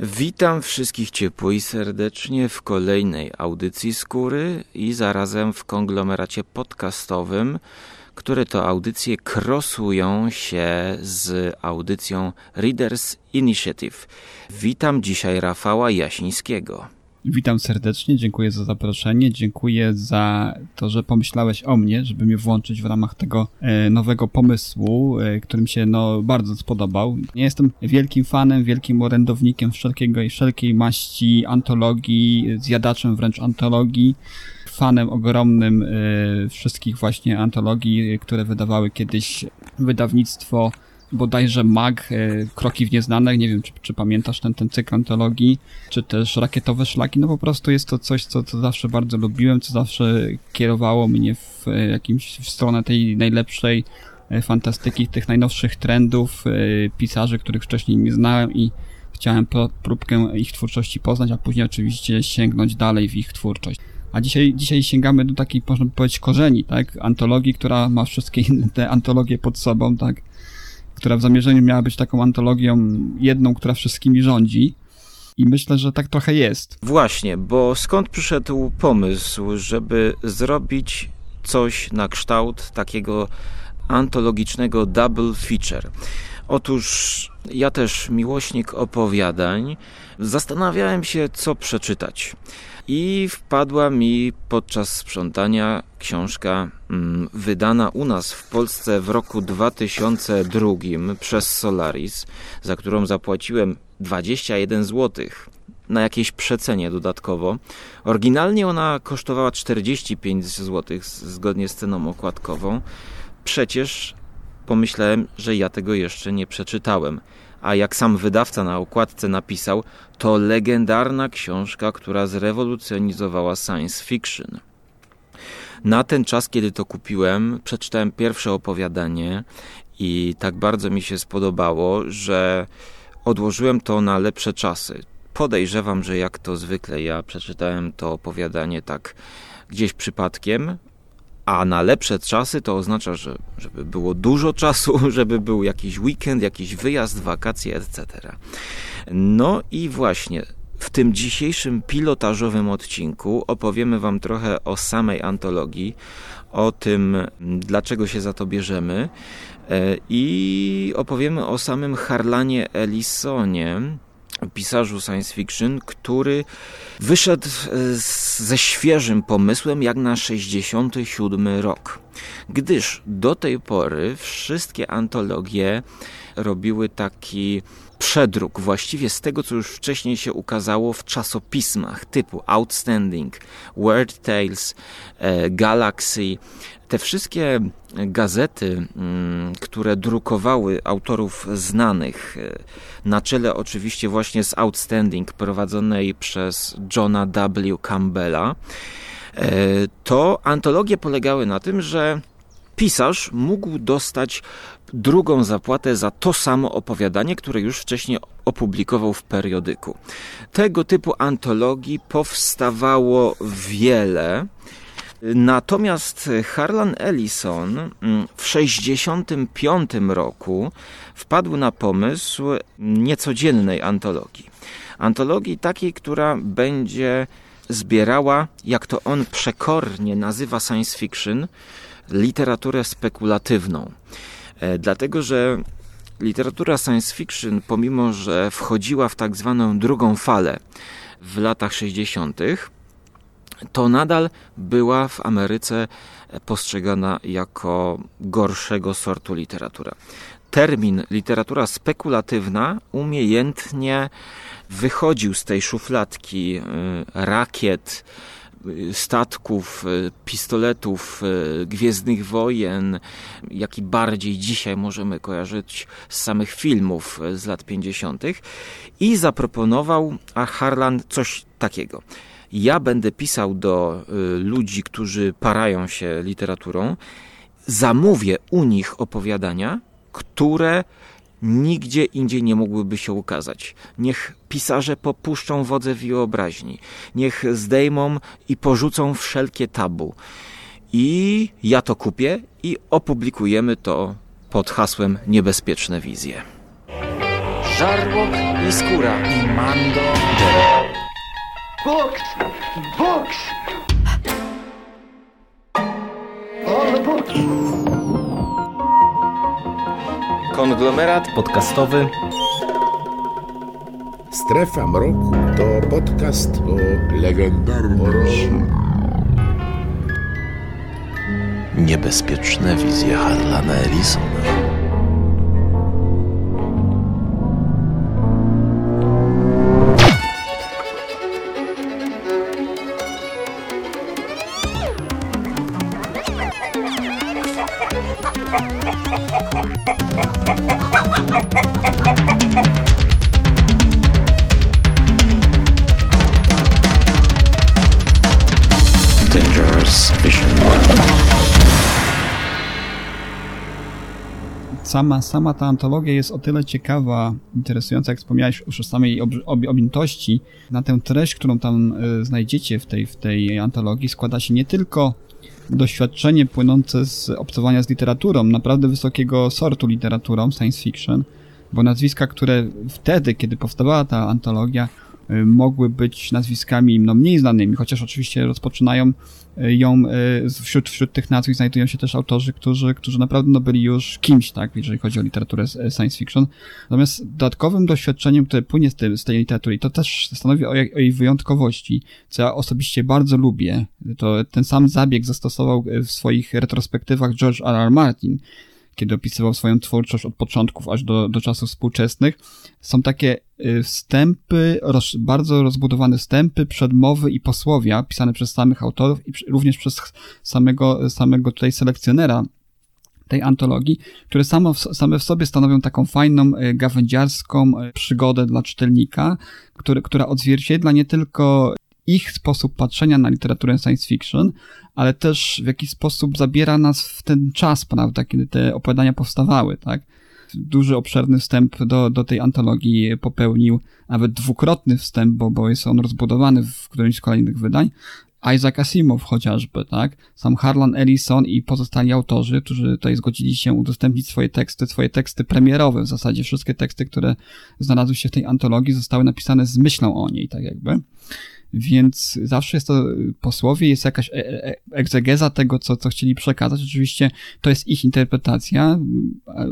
Witam wszystkich ciepło i serdecznie w kolejnej audycji Skóry i zarazem w konglomeracie podcastowym, które to audycje krosują się z audycją Readers Initiative. Witam dzisiaj Rafała Jasińskiego. Witam serdecznie, dziękuję za zaproszenie, dziękuję za to, że pomyślałeś o mnie, żeby mnie włączyć w ramach tego e, nowego pomysłu, e, który mi się no, bardzo spodobał. Nie jestem wielkim fanem, wielkim orędownikiem wszelkiego i wszelkiej maści antologii, zjadaczem wręcz antologii, fanem ogromnym e, wszystkich właśnie antologii, które wydawały kiedyś wydawnictwo bodajże Mag, e, Kroki w Nieznanych, nie wiem, czy, czy pamiętasz ten, ten cykl antologii, czy też Rakietowe Szlaki, no po prostu jest to coś, co, co zawsze bardzo lubiłem, co zawsze kierowało mnie w e, jakimś, w stronę tej najlepszej e, fantastyki, tych najnowszych trendów, pisarzy, których wcześniej nie znałem i chciałem próbkę ich twórczości poznać, a później oczywiście sięgnąć dalej w ich twórczość. A dzisiaj, dzisiaj sięgamy do takiej, można powiedzieć, korzeni, tak? Antologii, która ma wszystkie inne te antologie pod sobą, tak? Która w zamierzeniu miała być taką antologią jedną, która wszystkimi rządzi. I myślę, że tak trochę jest. Właśnie, bo skąd przyszedł pomysł, żeby zrobić coś na kształt takiego antologicznego double feature? Otóż ja też miłośnik opowiadań, zastanawiałem się, co przeczytać. I wpadła mi podczas sprzątania książka mm, wydana u nas w Polsce w roku 2002 przez Solaris, za którą zapłaciłem 21 zł na jakiejś przecenie dodatkowo. Oryginalnie ona kosztowała 45 zł zgodnie z ceną okładkową. Przecież pomyślałem, że ja tego jeszcze nie przeczytałem a jak sam wydawca na okładce napisał, to legendarna książka, która zrewolucjonizowała science fiction. Na ten czas, kiedy to kupiłem, przeczytałem pierwsze opowiadanie i tak bardzo mi się spodobało, że odłożyłem to na lepsze czasy. Podejrzewam, że jak to zwykle ja przeczytałem to opowiadanie tak gdzieś przypadkiem, a na lepsze czasy to oznacza, że żeby było dużo czasu, żeby był jakiś weekend, jakiś wyjazd, wakacje, etc. No i właśnie w tym dzisiejszym pilotażowym odcinku opowiemy Wam trochę o samej antologii, o tym, dlaczego się za to bierzemy e, i opowiemy o samym Harlanie Ellisonie, pisarzu science fiction, który wyszedł e, ze świeżym pomysłem jak na 67 rok. Gdyż do tej pory wszystkie antologie robiły taki przedruk właściwie z tego, co już wcześniej się ukazało w czasopismach typu Outstanding, Word Tales, e, Galaxy. Te wszystkie gazety, mm, które drukowały autorów znanych, e, na czele oczywiście właśnie z Outstanding prowadzonej przez Johna W. Campbella, e, to antologie polegały na tym, że pisarz mógł dostać drugą zapłatę za to samo opowiadanie, które już wcześniej opublikował w periodyku. Tego typu antologii powstawało wiele. Natomiast Harlan Ellison mm, w 1965 roku wpadł na pomysł niecodziennej antologii. Antologii takiej, która będzie zbierała, jak to on przekornie nazywa science fiction, literaturę spekulatywną. E, dlatego, że literatura science fiction, pomimo że wchodziła w tak zwaną drugą falę w latach 60., to nadal była w Ameryce postrzegana jako gorszego sortu literatura. Termin literatura spekulatywna umiejętnie wychodził z tej szufladki e, rakiet, statków, e, pistoletów, Gwiezdnych Wojen, jak i bardziej dzisiaj możemy kojarzyć z samych filmów z lat 50. i zaproponował Harlan coś takiego. Ja będę pisał do ludzi, którzy parają się literaturą, zamówię u nich opowiadania, które nigdzie indziej nie mógłyby się ukazać. Niech pisarze popuszczą wodze wyobraźni, niech zdejmą i porzucą wszelkie tabu. I ja to kupię i opublikujemy to pod hasłem Niebezpieczne wizje. Żarłok i Skóra i Mando Jerry. Books! Books! All the books! Konglomerat podcastowy Strefa Mroku to podcast o legendarnym Niebezpieczne wizje Harlana Ellisona. Sama, sama ta antologia jest o tyle ciekawa, interesująca, jak wspomniałeś już o samej ob, ob, objętości. Na tę treść, którą tam y, znajdziecie w tej, w tej antologii, składa się nie tylko doświadczenie płynące z obcowania z literaturą, naprawdę wysokiego sortu literaturą, science fiction, bo nazwiska, które wtedy, kiedy powstawała ta antologia, mogły być nazwiskami no, mniej znanymi, chociaż oczywiście rozpoczynają ją, e, wśród, wśród tych nazwisk znajdują się też autorzy, którzy, którzy naprawdę no, byli już kimś, tak, jeżeli chodzi o literaturę e, science fiction. Natomiast dodatkowym doświadczeniem, które płynie z tej, z tej literatury, to też stanowi o, o jej wyjątkowości, co ja osobiście bardzo lubię. To ten sam zabieg zastosował w swoich retrospektywach George R. R. Martin, kiedy opisywał swoją twórczość od początków aż do, do czasów współczesnych, są takie y, wstępy, roz, bardzo rozbudowane wstępy, przedmowy i posłowia pisane przez samych autorów i również przez samego, samego tutaj selekcjonera tej antologii, które samo, same w sobie stanowią taką fajną, y, gawędziarską y, przygodę dla czytelnika, który, która odzwierciedla nie tylko ich sposób patrzenia na literaturę science fiction, ale też w jakiś sposób zabiera nas w ten czas, prawda, kiedy te opowiadania powstawały, tak? Duży, obszerny wstęp do, do tej antologii popełnił, nawet dwukrotny wstęp, bo, bo jest on rozbudowany w którymś z kolejnych wydań. Isaac Asimov chociażby, tak? Sam Harlan Ellison i pozostali autorzy, którzy tutaj zgodzili się udostępnić swoje teksty, swoje teksty premierowe. W zasadzie wszystkie teksty, które znalazły się w tej antologii, zostały napisane z myślą o niej, tak jakby więc zawsze jest to posłowie, jest jakaś e, e, egzegeza tego, co, co chcieli przekazać. Oczywiście to jest ich interpretacja.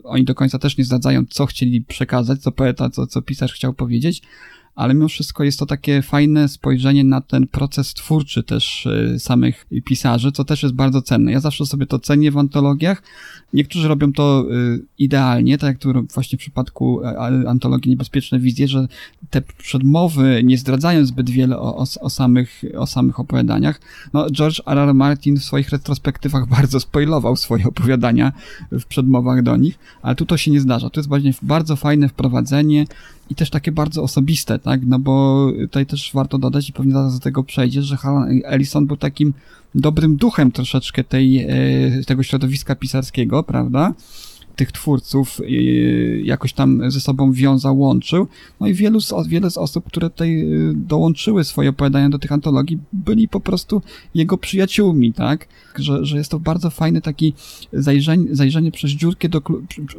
Oni do końca też nie zdradzają, co chcieli przekazać, co poeta, co, co pisarz chciał powiedzieć, ale mimo wszystko jest to takie fajne spojrzenie na ten proces twórczy też e, samych pisarzy, co też jest bardzo cenne. Ja zawsze sobie to cenię w antologiach. Niektórzy robią to e, idealnie, tak jak tu właśnie w przypadku e, antologii Niebezpieczne Wizje, że te przedmowy nie zdradzają zbyt wiele o, o, o, samych, o samych opowiadaniach. No, George R. R. Martin w swoich retrospektywach bardzo spoilował swoje opowiadania w przedmowach do nich, ale tu to się nie zdarza. To jest właśnie bardzo fajne wprowadzenie i też takie bardzo osobiste, tak? No bo tutaj też warto dodać i pewnie zaraz do tego przejdzie, że Harlan Ellison był takim dobrym duchem troszeczkę tej, e, tego środowiska pisarskiego, prawda? Tych twórców y, jakoś tam ze sobą wiązał, łączył. No i wielu z, wiele z osób, które tutaj y, dołączyły swoje opowiadania do tych antologii, byli po prostu jego przyjaciółmi, tak? Że, że jest to bardzo fajne taki zajrzenie, zajrzenie przez dziurkę do,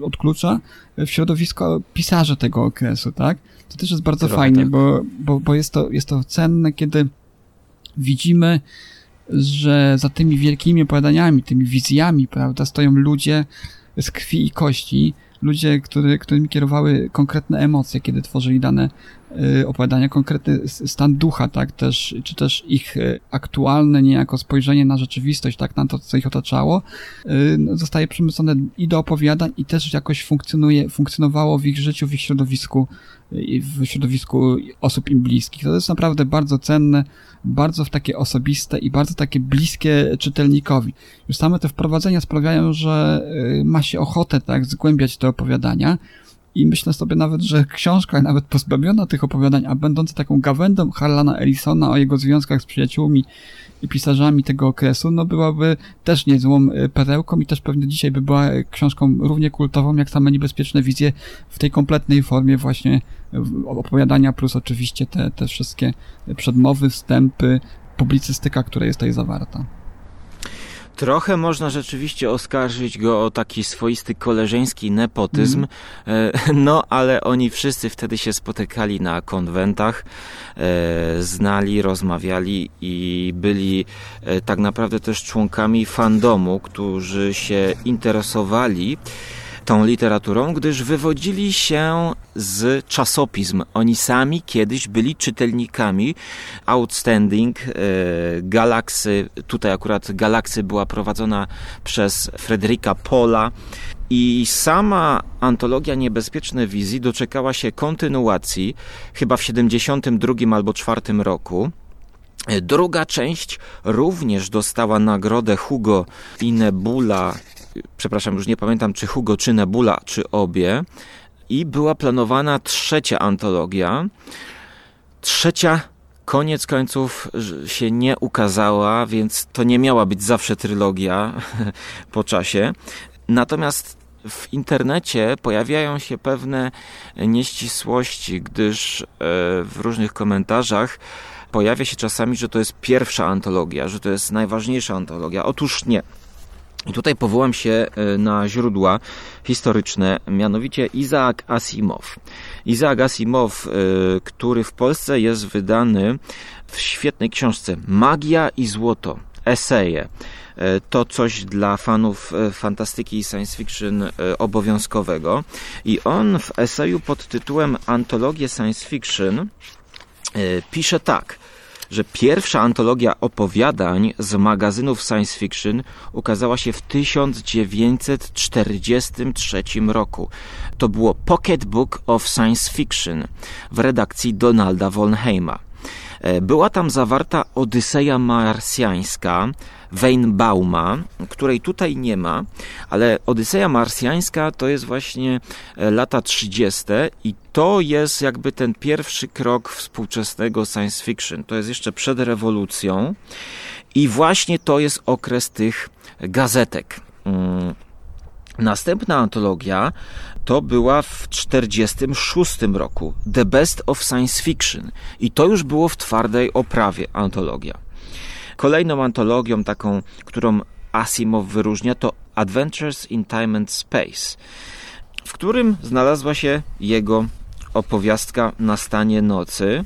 od klucza w środowisko pisarzy tego okresu, tak? To też jest bardzo Trochę fajnie, tak. bo, bo, bo jest, to, jest to cenne, kiedy widzimy, że za tymi wielkimi opowiadaniami, tymi wizjami, prawda, stoją ludzie, z krwi i kości, ludzie, który, którymi kierowały konkretne emocje, kiedy tworzyli dane y, opowiadania, konkretny stan ducha, tak, też, czy też ich y, aktualne niejako spojrzenie na rzeczywistość, tak, na to, co ich otaczało, y, no, zostaje przemycone i do opowiadań i też jakoś funkcjonuje, funkcjonowało w ich życiu, w ich środowisku, w środowisku osób im bliskich. To jest naprawdę bardzo cenne, bardzo takie osobiste i bardzo takie bliskie czytelnikowi. Już same te wprowadzenia sprawiają, że y, ma się ochotę tak zgłębiać te opowiadania i myślę sobie nawet, że książka nawet pozbawiona tych opowiadań, a będąca taką gawędą Harlana Ellisona o jego związkach z przyjaciółmi i pisarzami tego okresu, no byłaby też niezłą y, perełką i też pewnie dzisiaj by była książką równie kultową, jak same niebezpieczne wizje w tej kompletnej formie właśnie opowiadania, plus oczywiście te, te wszystkie przedmowy, wstępy, publicystyka, która jest tutaj zawarta. Trochę można rzeczywiście oskarżyć go o taki swoisty koleżeński nepotyzm, e, no ale oni wszyscy wtedy się spotykali na konwentach, e, znali, rozmawiali i byli e, tak naprawdę też członkami fandomu, którzy się interesowali tą literaturą, gdyż wywodzili się z czasopism. Oni sami kiedyś byli czytelnikami Outstanding, e, Galaksy. Tutaj akurat Galaksy była prowadzona przez Frederica Pola. I sama antologia Niebezpieczne Wizji doczekała się kontynuacji chyba w 72 albo 4 roku. Druga część również dostała nagrodę Hugo i Nebula przepraszam, już nie pamiętam czy Hugo, czy Nebula, czy obie. I była planowana trzecia antologia. Trzecia koniec końców się nie ukazała, więc to nie miała być zawsze trylogia po czasie. Natomiast w internecie pojawiają się pewne nieścisłości, gdyż e, w różnych komentarzach pojawia się czasami, że to jest pierwsza antologia, że to jest najważniejsza antologia. Otóż nie. I tutaj powołam się e, na źródła historyczne, mianowicie Isaac Asimov. Isaac Asimov, e, który w Polsce jest wydany w świetnej książce Magia i Złoto, eseje. E, to coś dla fanów fantastyki i science fiction obowiązkowego. I on w eseju pod tytułem Antologie science fiction pisze tak – że pierwsza antologia opowiadań z magazynów science fiction ukazała się w 1943 roku. To było Pocket Book of Science Fiction w redakcji Donalda Volnheima. E, była tam zawarta Odyseja Marsjańska Weinbauma, której tutaj nie ma, ale Odyseja Marsjańska to jest właśnie e, lata 30. i to jest jakby ten pierwszy krok współczesnego science fiction. To jest jeszcze przed rewolucją i właśnie to jest okres tych gazetek. Mm. Następna antologia to była w 1946 roku The Best of Science Fiction i to już było w twardej oprawie antologia. Kolejną antologią taką, którą Asimov wyróżnia to Adventures in Time and Space, w którym znalazła się jego opowiastka Na stanie nocy.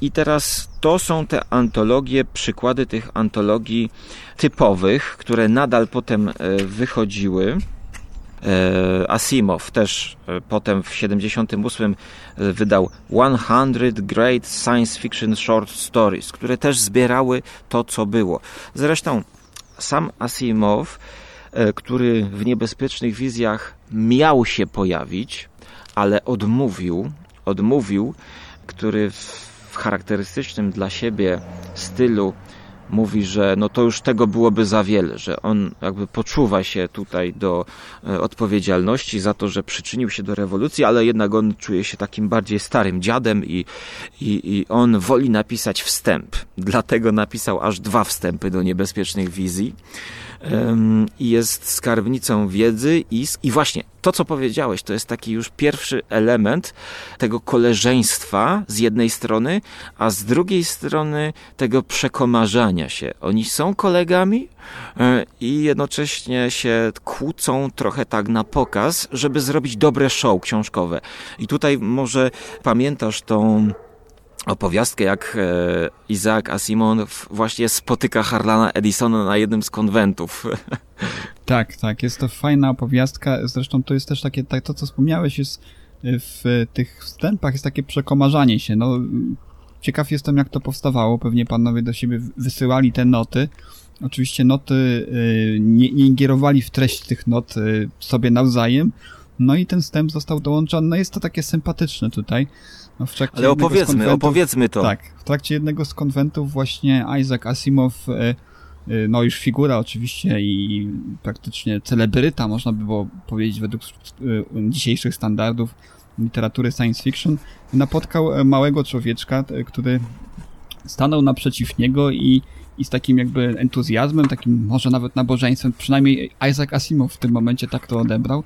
I teraz to są te antologie, przykłady tych antologii typowych, które nadal potem e, wychodziły. E, Asimov też e, potem w 78 e, wydał 100 Great Science Fiction Short Stories, które też zbierały to, co było. Zresztą sam Asimov, który w niebezpiecznych wizjach miał się pojawić, ale odmówił, odmówił, który w charakterystycznym dla siebie stylu mówi, że no to już tego byłoby za wiele, że on jakby poczuwa się tutaj do e, odpowiedzialności za to, że przyczynił się do rewolucji, ale jednak on czuje się takim bardziej starym dziadem i, i, i on woli napisać wstęp. Dlatego napisał aż dwa wstępy do niebezpiecznych wizji i jest skarbnicą wiedzy i, i właśnie to, co powiedziałeś, to jest taki już pierwszy element tego koleżeństwa z jednej strony, a z drugiej strony tego przekomarzania się. Oni są kolegami e, i jednocześnie się kłócą trochę tak na pokaz, żeby zrobić dobre show książkowe. I tutaj może pamiętasz tą opowiastkę, jak e, Isaac Asimov właśnie spotyka Harlana Edisona na jednym z konwentów. Tak, tak, jest to fajna opowiastka. Zresztą to jest też takie, tak, to co wspomniałeś, jest e, w tych wstępach jest takie przekomarzanie się. No, ciekaw jestem, jak to powstawało. Pewnie panowie do siebie wysyłali te noty. Oczywiście noty e, nie, nie ingerowali w treść tych not sobie nawzajem. No i ten wstęp został dołączony. No jest to takie sympatyczne tutaj. No Ale opowiedzmy, opowiedzmy to. Tak, w trakcie jednego z konwentów właśnie Isaac Asimov, e, e, no już figura oczywiście i praktycznie celebryta, można by było powiedzieć według e, dzisiejszych standardów literatury science fiction, napotkał małego człowieczka, który stanął naprzeciw niego i, i z takim jakby entuzjazmem, takim może nawet nabożeństwem, przynajmniej Isaac Asimov w tym momencie tak to odebrał,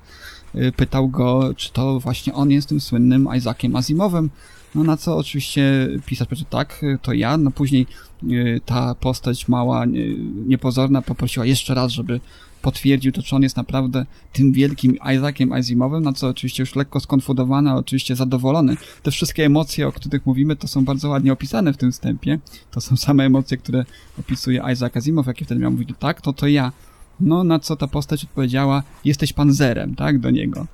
pytał go, czy to właśnie on jest tym słynnym Isaakiem Asimowem. No na co oczywiście pisarz powiedział, tak, to ja. No później y, ta postać mała, y, niepozorna poprosiła jeszcze raz, żeby potwierdził to, czy on jest naprawdę tym wielkim Isaakiem Asimowem, na co oczywiście już lekko skonfudowany, ale oczywiście zadowolony. Te wszystkie emocje, o których mówimy, to są bardzo ładnie opisane w tym wstępie. To są same emocje, które opisuje Isaac Asimov, jakie wtedy miał mówić, tak, to to ja. No, na co ta postać odpowiedziała, jesteś panzerem, tak, do niego.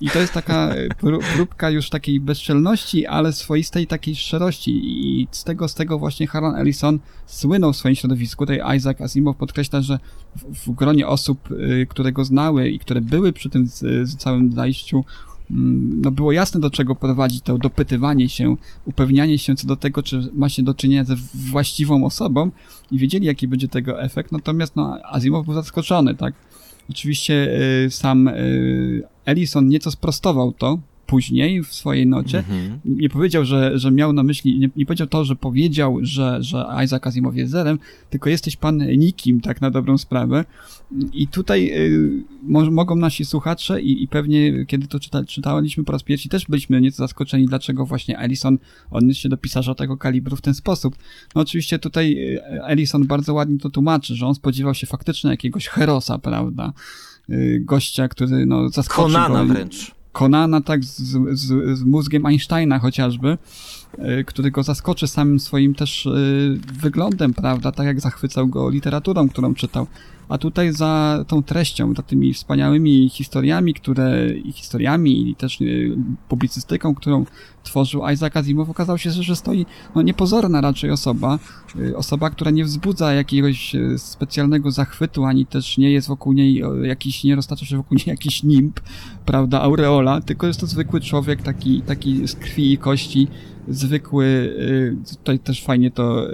I to jest taka e, próbka już takiej bezczelności, ale swoistej takiej szczerości. I z tego, z tego właśnie Harlan Ellison słynął w swoim środowisku. Tutaj Isaac Asimov podkreśla, że w, w gronie osób, e, które go znały i które były przy tym z, z całym zajściu, no było jasne, do czego prowadzi to dopytywanie się, upewnianie się co do tego, czy ma się do czynienia ze właściwą osobą i wiedzieli, jaki będzie tego efekt, natomiast no, Asimov był zaskoczony, tak? Oczywiście y, sam y, Ellison nieco sprostował to później w swojej nocie. Mhm. Nie powiedział, że, że miał na myśli, nie, nie, powiedział to, że powiedział, że, że Isaac Asimov jest zerem, tylko jesteś pan nikim, tak na dobrą sprawę. I tutaj y, mo mogą nasi słuchacze i, i pewnie kiedy to czyta, czytaliśmy po raz pierwszy, też byliśmy nieco zaskoczeni, dlaczego właśnie Ellison odniósł się do pisarza tego kalibru w ten sposób. No oczywiście tutaj y, Ellison bardzo ładnie to tłumaczy, że on spodziewał się faktycznie jakiegoś herosa, prawda? Y, gościa, który no zaskoczył Konana go. wręcz. Konana, tak, z, z, z mózgiem Einsteina chociażby, y, który go zaskoczy samym swoim też y, wyglądem, prawda, tak jak zachwycał go literaturą, którą czytał. A tutaj za tą treścią, za tymi wspaniałymi historiami, które, historiami, i też y, publicystyką, którą tworzył Isaac Asimov, okazało się, że stoi no, niepozorna raczej osoba, y, osoba, która nie wzbudza jakiegoś y, specjalnego zachwytu, ani też nie jest wokół niej jakiś, nie roztacza się wokół niej jakiś nimb, prawda, aureola, tylko jest to zwykły człowiek, taki, taki z krwi i kości, zwykły, y, tutaj też fajnie to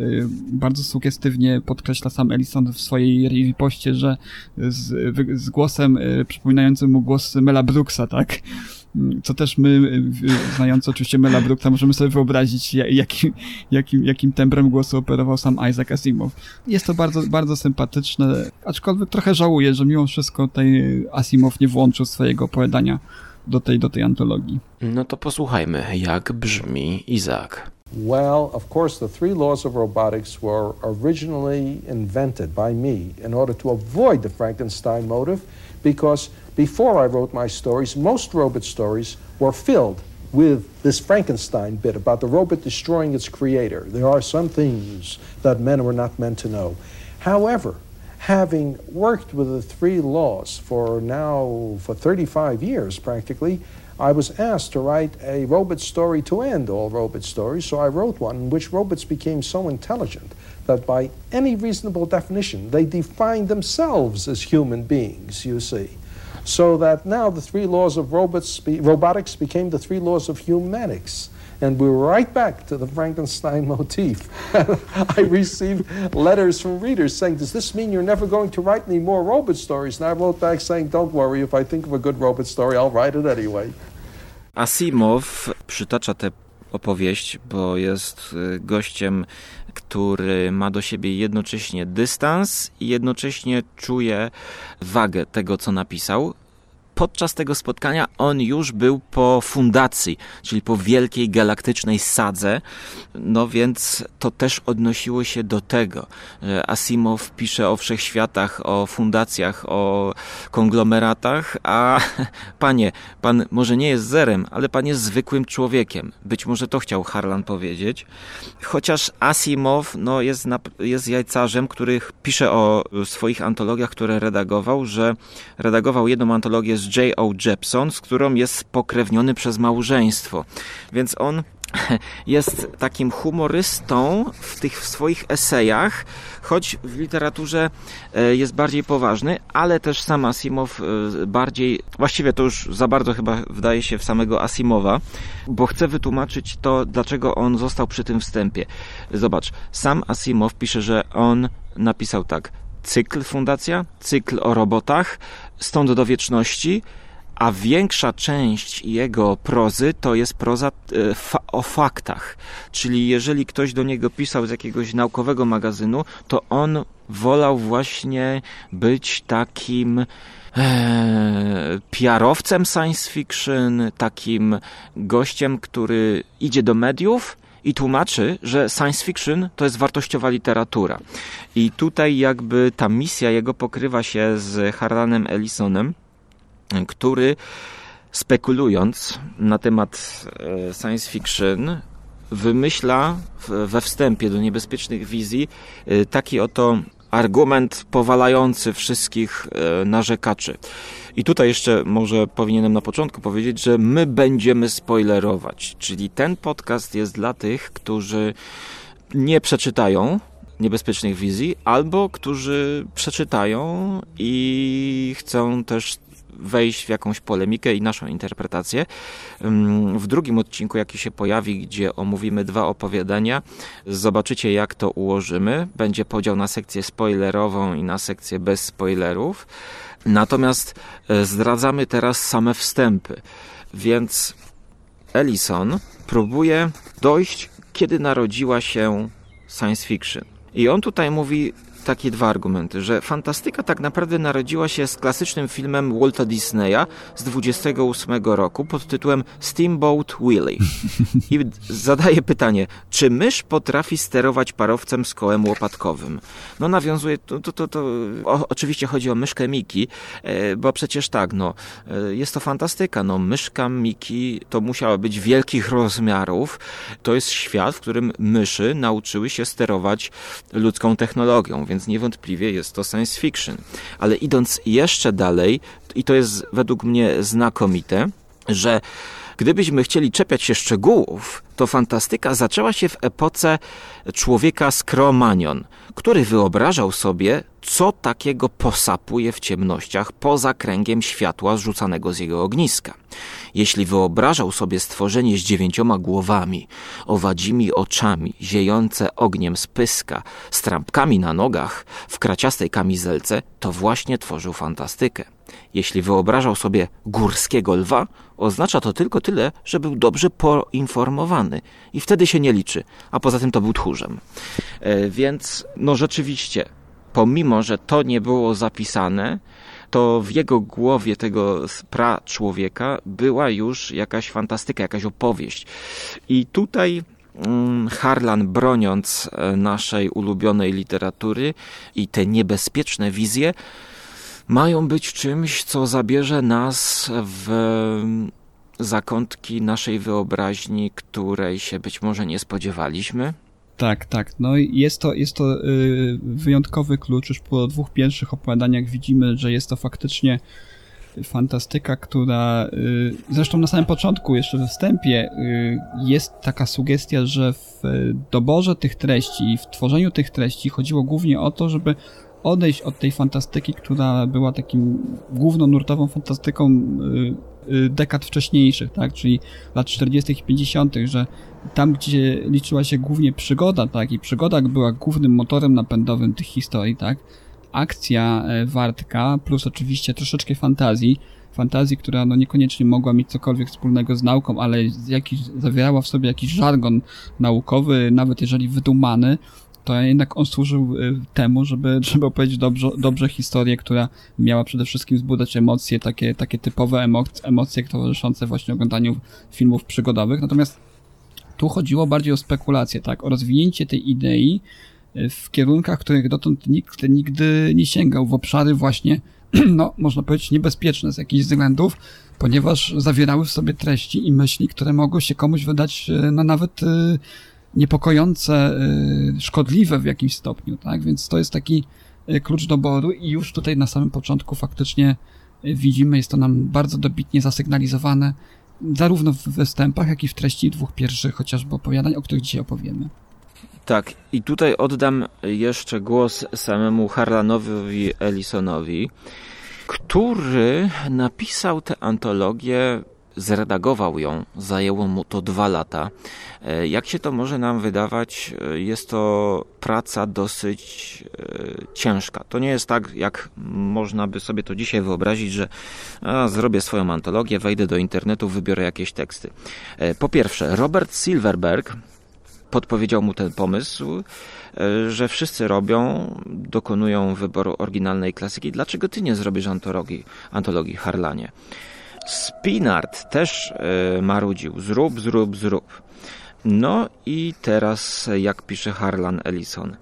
bardzo sugestywnie podkreśla sam Ellison w swojej ripoście, że z, z głosem przypominającym mu głos Mela Brooksa, tak? Co też my, znając oczywiście Mela Brooksa, możemy sobie wyobrazić, jakim, jakim, jakim tembrem głosu operował sam Isaac Asimov. Jest to bardzo, bardzo sympatyczne, aczkolwiek trochę żałuję, że mimo wszystko tutaj Asimov nie włączył swojego opowiadania do tej, do tej antologii. No to posłuchajmy, jak brzmi Izak. Well, of course, the three laws of robotics were originally invented by me in order to avoid the Frankenstein motive because before I wrote my stories, most robot stories were filled with this Frankenstein bit about the robot destroying its creator. There are some things that men were not meant to know. However, having worked with the three laws for now for 35 years practically, I was asked to write a robot story to end all robot stories, so I wrote one in which robots became so intelligent that by any reasonable definition, they defined themselves as human beings, you see. So that now the three laws of robots be, robotics became the three laws of humanics. And we're right back to the Frankenstein motif. I received letters from readers saying, Does this mean you're never going to write any more robot stories? And I wrote back saying, Don't worry, if I think of a good robot story, I'll write it anyway. Asimov przytacza tę opowieść, bo jest gościem, który ma do siebie jednocześnie dystans i jednocześnie czuje wagę tego, co napisał podczas tego spotkania on już był po fundacji, czyli po wielkiej galaktycznej sadze, no więc to też odnosiło się do tego. Asimov pisze o wszechświatach, o fundacjach, o konglomeratach, a panie, pan może nie jest zerem, ale pan jest zwykłym człowiekiem. Być może to chciał Harlan powiedzieć. Chociaż Asimov no, jest, jest jajcarzem, który pisze o swoich antologiach, które redagował, że redagował jedną antologię z J.O. Jepson, z którą jest spokrewniony przez małżeństwo. Więc on jest takim humorystą w tych swoich esejach, choć w literaturze e, jest bardziej poważny, ale też sam Asimov e, bardziej, właściwie to już za bardzo chyba wdaje się w samego Asimowa, bo chcę wytłumaczyć to, dlaczego on został przy tym wstępie. Zobacz, sam Asimow pisze, że on napisał tak, cykl fundacja, cykl o robotach, stąd do wieczności, a większa część jego prozy to jest proza e, fa o faktach. Czyli jeżeli ktoś do niego pisał z jakiegoś naukowego magazynu, to on wolał właśnie być takim e, PR-owcem science fiction, takim gościem, który idzie do mediów i tłumaczy, że science fiction to jest wartościowa literatura. I tutaj jakby ta misja jego pokrywa się z Harlanem Ellisonem, który spekulując na temat e, science fiction, wymyśla we wstępie do niebezpiecznych wizji e, taki oto argument powalający wszystkich e, narzekaczy. I tutaj jeszcze może powinienem na początku powiedzieć, że my będziemy spoilerować, czyli ten podcast jest dla tych, którzy nie przeczytają niebezpiecznych wizji, albo którzy przeczytają i chcą też wejść w jakąś polemikę i naszą interpretację. W drugim odcinku, jaki się pojawi, gdzie omówimy dwa opowiadania, zobaczycie jak to ułożymy. Będzie podział na sekcję spoilerową i na sekcję bez spoilerów. Natomiast e, zdradzamy teraz same wstępy. Więc Ellison próbuje dojść, kiedy narodziła się science fiction. I on tutaj mówi takie dwa argumenty, że fantastyka tak naprawdę narodziła się z klasycznym filmem Walta Disneya z 28 roku pod tytułem Steamboat Willie. I zadaje pytanie, czy mysz potrafi sterować parowcem z kołem łopatkowym? No nawiązuje, to, to, to, to o, oczywiście chodzi o myszkę Miki, e, bo przecież tak, no, e, jest to fantastyka, no, myszka Miki to musiała być wielkich rozmiarów, to jest świat, w którym myszy nauczyły się sterować ludzką technologią, więc niewątpliwie jest to science fiction. Ale idąc jeszcze dalej, i to jest według mnie znakomite, że Gdybyśmy chcieli czepiać się szczegółów, to fantastyka zaczęła się w epoce człowieka z który wyobrażał sobie, co takiego posapuje w ciemnościach poza kręgiem światła zrzucanego z jego ogniska. Jeśli wyobrażał sobie stworzenie z dziewięcioma głowami, owadzimi oczami, ziejące ogniem z pyska, z trampkami na nogach, w kraciastej kamizelce, to właśnie tworzył fantastykę. Jeśli wyobrażał sobie górskiego lwa, oznacza to tylko tyle, że był dobrze poinformowany i wtedy się nie liczy, a poza tym to był tchórzem. E, więc, no rzeczywiście, pomimo, że to nie było zapisane, to w jego głowie tego pra człowieka była już jakaś fantastyka, jakaś opowieść. I tutaj mm, Harlan, broniąc e, naszej ulubionej literatury i te niebezpieczne wizje, mają być czymś, co zabierze nas w zakątki naszej wyobraźni, której się być może nie spodziewaliśmy. Tak, tak. No jest to, jest to yy, wyjątkowy klucz. Już po dwóch pierwszych opowiadaniach widzimy, że jest to faktycznie fantastyka, która yy, zresztą na samym początku, jeszcze we wstępie, yy, jest taka sugestia, że w doborze tych treści i w tworzeniu tych treści chodziło głównie o to, żeby odejść od tej fantastyki, która była takim główną nurtową fantastyką y, y, dekad wcześniejszych, tak, czyli lat 40. i 50., że tam, gdzie liczyła się głównie przygoda, tak, i przygoda była głównym motorem napędowym tych historii, tak, akcja e, wartka, plus oczywiście troszeczkę fantazji, fantazji, która no niekoniecznie mogła mieć cokolwiek wspólnego z nauką, ale jakiś, zawierała w sobie jakiś żargon naukowy, nawet jeżeli wydumany, to jednak on służył y, temu, żeby, żeby opowiedzieć dobrze, dobrze historię, która miała przede wszystkim wzbudzać emocje, takie, takie typowe emocje, emocje towarzyszące właśnie oglądaniu filmów przygodowych. Natomiast tu chodziło bardziej o spekulację, tak, o rozwinięcie tej idei y, w kierunkach, których dotąd nikt nigdy nie sięgał, w obszary właśnie, no, można powiedzieć, niebezpieczne z jakichś względów, ponieważ zawierały w sobie treści i myśli, które mogły się komuś wydać y, no, nawet niepokojące, y, szkodliwe w jakimś stopniu, tak? Więc to jest taki y, klucz doboru i już tutaj na samym początku faktycznie y, widzimy, jest to nam bardzo dobitnie zasygnalizowane, zarówno w występach, jak i w treści dwóch pierwszych chociażby opowiadań, o których dzisiaj opowiemy. Tak, i tutaj oddam jeszcze głos samemu Harlanowi Ellisonowi, który napisał tę antologię zredagował ją, zajęło mu to dwa lata. E, jak się to może nam wydawać, e, jest to praca dosyć e, ciężka. To nie jest tak, jak można by sobie to dzisiaj wyobrazić, że a, zrobię swoją antologię, wejdę do internetu, wybiorę jakieś teksty. Po pierwsze, Robert Silverberg podpowiedział mu ten pomysł, że wszyscy robią, dokonują wyboru oryginalnej klasyki. Dlaczego ty nie zrobisz antologii, antologii Harlanie? Spinard też marudził, zrób, zrób, zrób. No i teraz, jak pisze Harlan Ellison.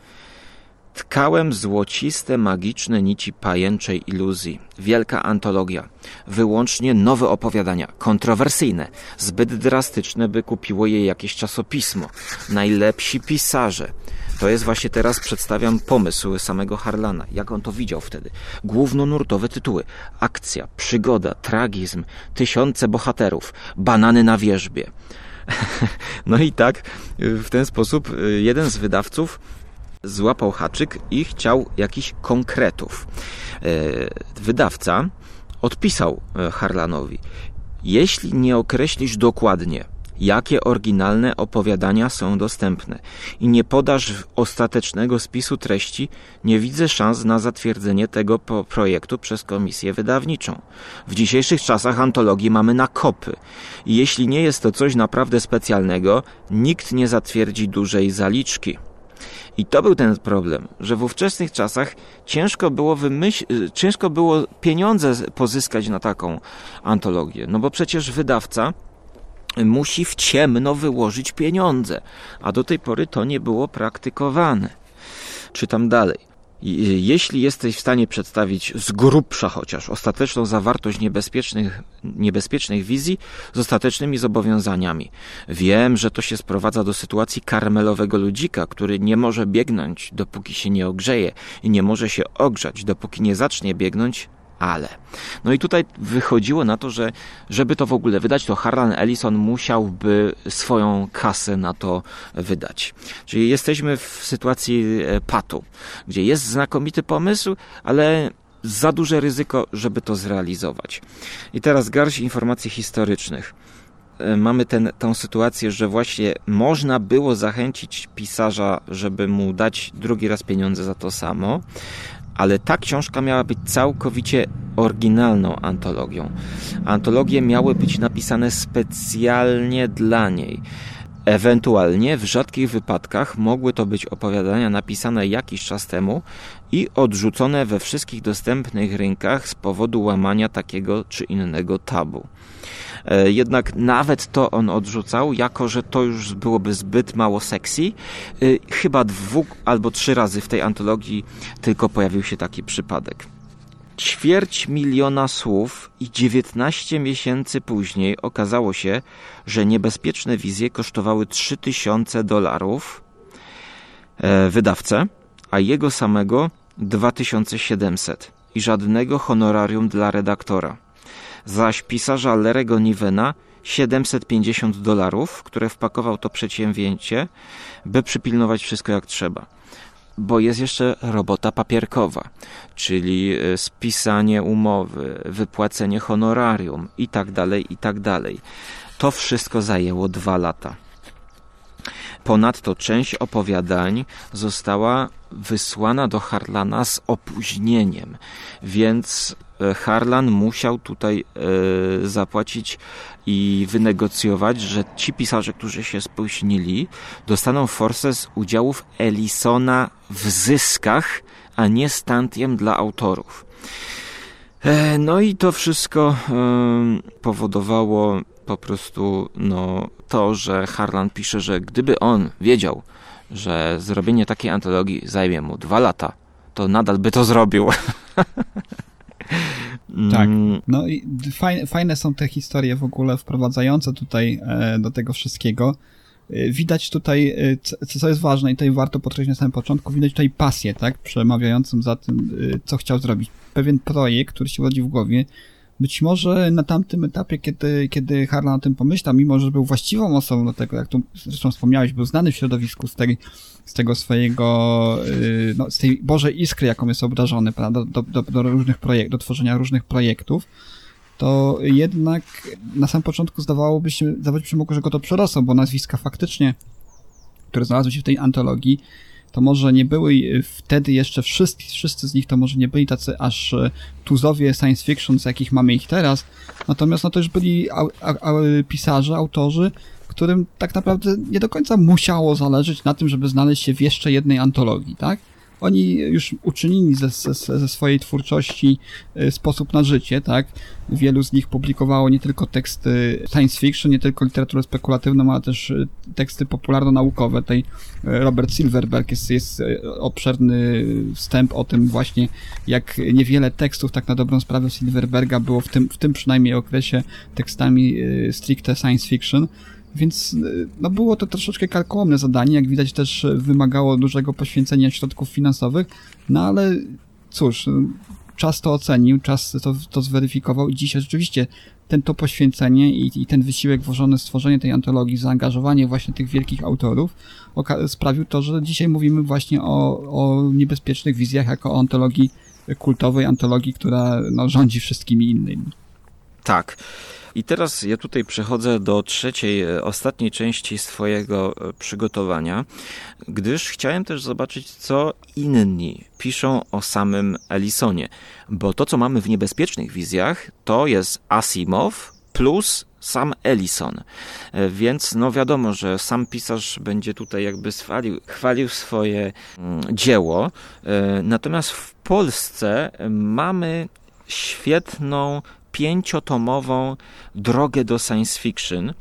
Tkałem złociste, magiczne nici pajęczej iluzji. Wielka antologia. Wyłącznie nowe opowiadania, kontrowersyjne, zbyt drastyczne, by kupiło je jakieś czasopismo. Najlepsi pisarze. To jest właśnie teraz przedstawiam pomysł samego Harlana, jak on to widział wtedy. Głównonurtowe tytuły. Akcja, przygoda, tragizm, tysiące bohaterów, banany na wierzbie. No i tak w ten sposób y, jeden z wydawców złapał haczyk i chciał jakichś konkretów. Y, wydawca odpisał y, Harlanowi: Jeśli nie określisz dokładnie, jakie oryginalne opowiadania są dostępne i nie podasz ostatecznego spisu treści, nie widzę szans na zatwierdzenie tego projektu przez komisję wydawniczą. W dzisiejszych czasach antologii mamy na kopy i jeśli nie jest to coś naprawdę specjalnego, nikt nie zatwierdzi dużej zaliczki. I to był ten problem, że w ówczesnych czasach ciężko było wymyślić, ciężko było pieniądze pozyskać na taką antologię. No bo przecież wydawca musi w ciemno wyłożyć pieniądze, a do tej pory to nie było praktykowane. Czytam dalej. Jeśli jesteś w stanie przedstawić z grubsza chociaż ostateczną zawartość niebezpiecznych, niebezpiecznych wizji z ostatecznymi zobowiązaniami. Wiem, że to się sprowadza do sytuacji karmelowego ludzika, który nie może biegnąć, dopóki się nie ogrzeje i nie może się ogrzać, dopóki nie zacznie biegnąć, ale. No i tutaj wychodziło na to, że żeby to w ogóle wydać, to Harlan Ellison musiałby swoją kasę na to wydać. Czyli jesteśmy w sytuacji e, patu, gdzie jest znakomity pomysł, ale za duże ryzyko, żeby to zrealizować. I teraz garść informacji historycznych e, mamy ten, tą sytuację, że właśnie można było zachęcić pisarza, żeby mu dać drugi raz pieniądze za to samo, ale ta książka miała być całkowicie oryginalną antologią. Antologie miały być napisane specjalnie dla niej. Ewentualnie w rzadkich wypadkach mogły to być opowiadania napisane jakiś czas temu i odrzucone we wszystkich dostępnych rynkach z powodu łamania takiego czy innego tabu. E, jednak nawet to on odrzucał, jako że to już byłoby zbyt mało sexy. E, chyba dwóch albo trzy razy w tej antologii tylko pojawił się taki przypadek. Ćwierć miliona słów i 19 miesięcy później okazało się, że niebezpieczne wizje kosztowały 3000 dolarów e, wydawcę, a jego samego 2700 i żadnego honorarium dla redaktora zaś pisarza Lerego Nivena 750 dolarów, które wpakował to przedsięwzięcie, by przypilnować wszystko jak trzeba. Bo jest jeszcze robota papierkowa, czyli e, spisanie umowy, wypłacenie honorarium i tak dalej, i tak. To wszystko zajęło dwa lata. Ponadto część opowiadań została wysłana do Harlana z opóźnieniem, więc Harlan musiał tutaj e, zapłacić i wynegocjować, że ci pisarze, którzy się spóźnili, dostaną forsę z udziałów Ellisona w zyskach, a nie stantiem dla autorów. E, no i to wszystko powodowało po prostu no, to, że Harlan pisze, że gdyby on wiedział, że zrobienie takiej antologii zajmie mu dwa lata, to nadal by to zrobił. Tak. Mm. No i fajne, fajne, są te historie w ogóle wprowadzające tutaj e, do tego wszystkiego. E, widać tutaj, e, co jest ważne i tutaj warto podkreślić na samym początku, widać tutaj pasję, tak, przemawiającą za tym, co chciał zrobić. Pewien projekt, który się rodzi w głowie, być może na tamtym etapie, kiedy, kiedy Harlan o tym pomyślał, mimo że był właściwą osobą do tego, jak tu zresztą wspomniałeś, był znany w środowisku z, tej, z tego swojego, y, no, z tej Bożej iskry, jaką jest obrażony, prawda, do, do, do różnych projektów, do tworzenia różnych projektów, to jednak na samym początku zdawałoby się, zdawać się mogło, że go to przerosło, bo nazwiska faktycznie, które znalazły się w tej antologii, to może nie były wtedy jeszcze wszyscy, wszyscy z nich to może nie byli tacy aż e, tuzowie science fiction, z jakich mamy ich teraz, natomiast no to już byli au, au, pisarze, autorzy, którym tak naprawdę nie do końca musiało zależeć na tym, żeby znaleźć się w jeszcze jednej antologii, tak? Oni już uczynili ze, ze, ze swojej twórczości y, sposób na życie, tak? Wielu z nich publikowało nie tylko teksty science fiction, nie tylko literaturę spekulatywną, ale też y, teksty popularno-naukowe. Tej y, Robert Silverberg jest, jest obszerny wstęp o tym właśnie, jak niewiele tekstów tak na dobrą sprawę Silverberga było w tym, w tym przynajmniej okresie tekstami stricte science fiction. Więc no było to troszeczkę karkołomne zadanie, jak widać też wymagało dużego poświęcenia środków finansowych, no ale cóż, czas to ocenił, czas to, to zweryfikował i dzisiaj rzeczywiście ten to poświęcenie i, i ten wysiłek włożony w stworzenie tej antologii, zaangażowanie właśnie tych wielkich autorów sprawił to, że dzisiaj mówimy właśnie o, o niebezpiecznych wizjach jako o antologii kultowej, antologii, która no, rządzi wszystkimi innymi. Tak. I teraz ja tutaj przechodzę do trzeciej, e, ostatniej części swojego e, przygotowania, gdyż chciałem też zobaczyć, co inni piszą o samym Ellisonie. Bo to, co mamy w niebezpiecznych wizjach, to jest Asimov plus sam Ellison. E, więc no wiadomo, że sam pisarz będzie tutaj jakby chwalił, chwalił swoje mm, dzieło. Natomiast w Polsce mamy świetną pięciotomową drogę do science fiction,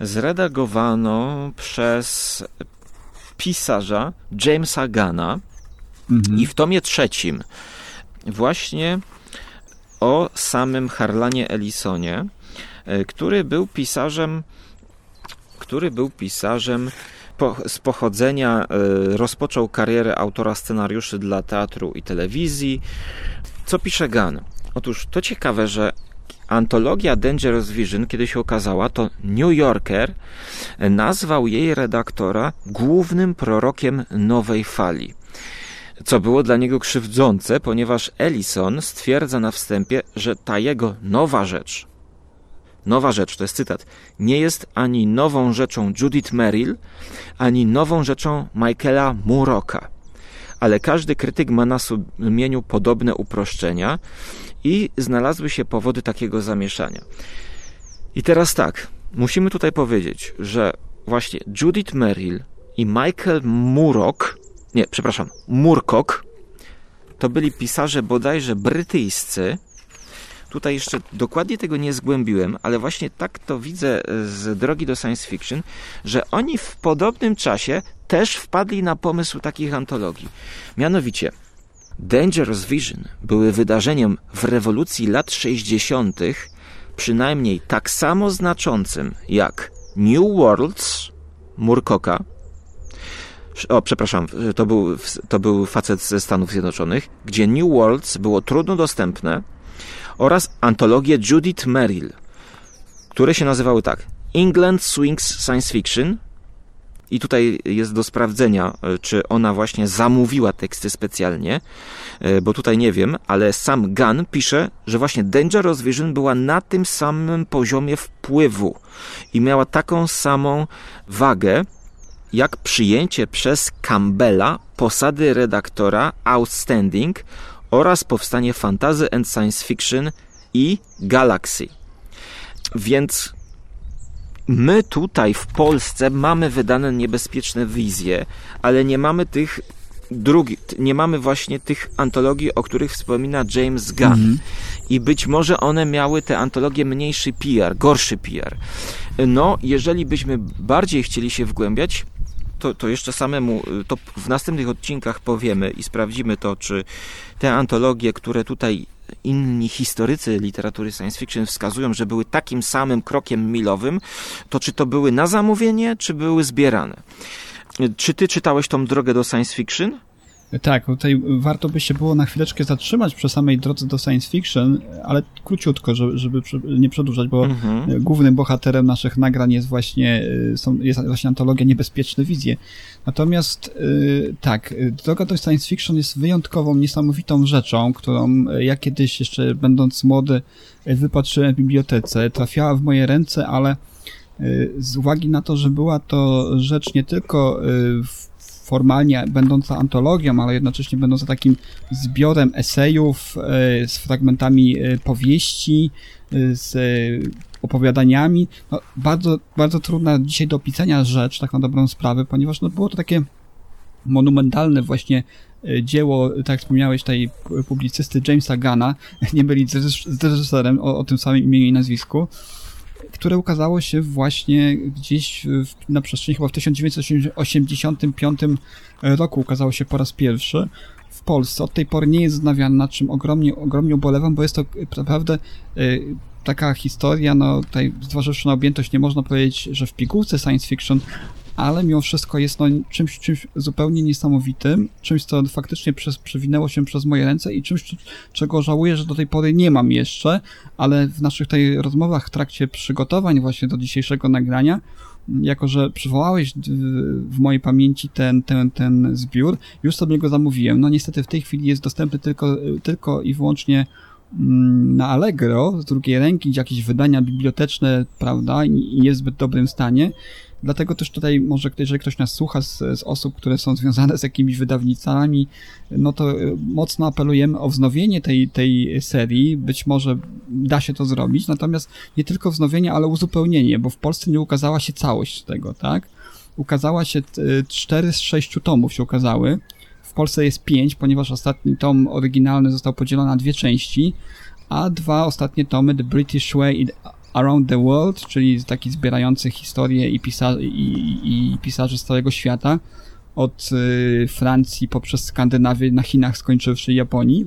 zredagowaną przez pisarza Jamesa Gana mhm. i w tomie trzecim właśnie o samym Harlanie Ellisonie, e, który był pisarzem, który był pisarzem po, z pochodzenia, y, rozpoczął karierę autora scenariuszy dla teatru i telewizji. Co pisze Gan? Otóż to ciekawe, że Antologia Dangerous Vision, kiedy się okazała, to New Yorker nazwał jej redaktora głównym prorokiem nowej fali. Co było dla niego krzywdzące, ponieważ Ellison stwierdza na wstępie, że ta jego nowa rzecz, nowa rzecz, to jest cytat, nie jest ani nową rzeczą Judith Merrill, ani nową rzeczą Michaela Muroka. Ale każdy krytyk ma na sumieniu podobne uproszczenia i znalazły się powody takiego zamieszania. I teraz tak, musimy tutaj powiedzieć, że właśnie Judith Merrill i Michael Murok, nie, przepraszam, Murcock, to byli pisarze bodajże brytyjscy. Tutaj jeszcze dokładnie tego nie zgłębiłem, ale właśnie tak to widzę z drogi do science fiction, że oni w podobnym czasie też wpadli na pomysł takich antologii. Mianowicie, Dangerous Vision były wydarzeniem w rewolucji lat 60., przynajmniej tak samo znaczącym jak New Worlds Murkoka. O, przepraszam, to był, to był facet ze Stanów Zjednoczonych, gdzie New Worlds było trudno dostępne oraz antologie Judith Merrill, które się nazywały tak England Swings Science Fiction i tutaj jest do sprawdzenia, e, czy ona właśnie zamówiła teksty specjalnie, e, bo tutaj nie wiem, ale sam Gunn pisze, że właśnie Dangerous Vision była na tym samym poziomie wpływu i miała taką samą wagę, jak przyjęcie przez Campbella posady redaktora Outstanding oraz powstanie Fantasy and Science Fiction i Galaxy. Więc My tutaj w Polsce mamy wydane niebezpieczne wizje, ale nie mamy tych drugich, nie mamy właśnie tych antologii, o których wspomina James Gunn. -hmm. I być może one miały te antologie mniejszy PR, gorszy PR. No, jeżeli byśmy bardziej chcieli się wgłębiać, to, to jeszcze samemu, to w następnych odcinkach powiemy i sprawdzimy to, czy te antologie, które tutaj inni historycy literatury science fiction wskazują, że były takim samym krokiem milowym, to czy to były na zamówienie, czy były zbierane? Czy ty czytałeś tą drogę do science fiction? Tak, tutaj warto by się było na chwileczkę zatrzymać przy samej drodze do science fiction, ale króciutko, żeby, żeby nie przedłużać, bo Mhm. głównym bohaterem naszych nagrań jest właśnie, y, są, jest właśnie antologia Niebezpieczne Wizje. Natomiast y, tak, droga do science fiction jest wyjątkową, niesamowitą rzeczą, którą y, ja kiedyś jeszcze będąc młody wypatrzyłem w bibliotece, trafiała w moje ręce, ale z uwagi na to, że była to rzecz nie tylko w- formalnie będąca antologią, ale jednocześnie będąca takim zbiorem esejów y, z fragmentami y, powieści, y, z opowiadaniami. No, bardzo, bardzo trudna dzisiaj do opisania rzecz, tak na dobrą sprawę, ponieważ no, było to takie monumentalne właśnie dzieło, tak jak wspomniałeś, tej publicysty Jamesa Gana, nie byli z reżyserem o, o tym samym imieniu i nazwisku, które ukazało się właśnie gdzieś w, na przestrzeni chyba w 1985 roku ukazało się po raz pierwszy w Polsce. Od tej pory nie jest znawiane, nad czym ogromnie, ogromnie ubolewam, bo jest to y, naprawdę y, taka historia, no tutaj zważywszy na objętość, nie można powiedzieć, że w pigułce science fiction, ale mimo wszystko jest no, czymś, czymś zupełnie niesamowitym, czymś, co faktycznie przez, przewinęło się przez moje ręce i czymś, czego żałuję, że do tej pory nie mam jeszcze, ale w naszych tutaj rozmowach w trakcie przygotowań właśnie do dzisiejszego nagrania, jako że przywołałeś w mojej pamięci ten, ten, ten zbiór, już sobie go zamówiłem. No niestety w tej chwili jest dostępny tylko, tylko i wyłącznie mm, na Allegro z drugiej ręki, jakieś wydania biblioteczne, prawda, i i nie jest w zbyt dobrym stanie. Dlatego też tutaj może, jeżeli ktoś nas słucha z, z osób, które są związane z jakimiś wydawnicami, no to y, mocno apelujemy o wznowienie tej, tej serii. Być może da się to zrobić, natomiast nie tylko wznowienie, ale uzupełnienie, bo w Polsce nie ukazała się całość tego, tak? Ukazała się y, cztery z sześciu tomów się ukazały. W Polsce jest pięć, ponieważ ostatni tom oryginalny został podzielony na dwie części, a dwa ostatnie tomy The British Way Around the World, czyli taki zbierający historie i, pisa- i, i pisarzy z całego świata, od y, Francji poprzez Skandynawię, na Chinach skończywszy Japonii,